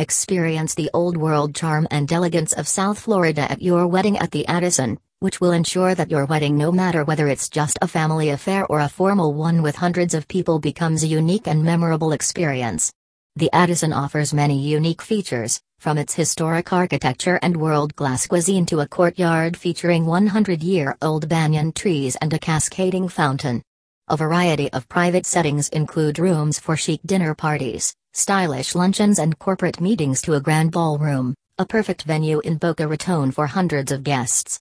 Experience the old world charm and elegance of South Florida at your wedding at the Addison, which will ensure that your wedding, no matter whether it's just a family affair or a formal one with hundreds of people, becomes a unique and memorable experience. The Addison offers many unique features, from its historic architecture and world class cuisine to a courtyard featuring 100 year old banyan trees and a cascading fountain. A variety of private settings include rooms for chic dinner parties, stylish luncheons, and corporate meetings to a grand ballroom, a perfect venue in Boca Raton for hundreds of guests.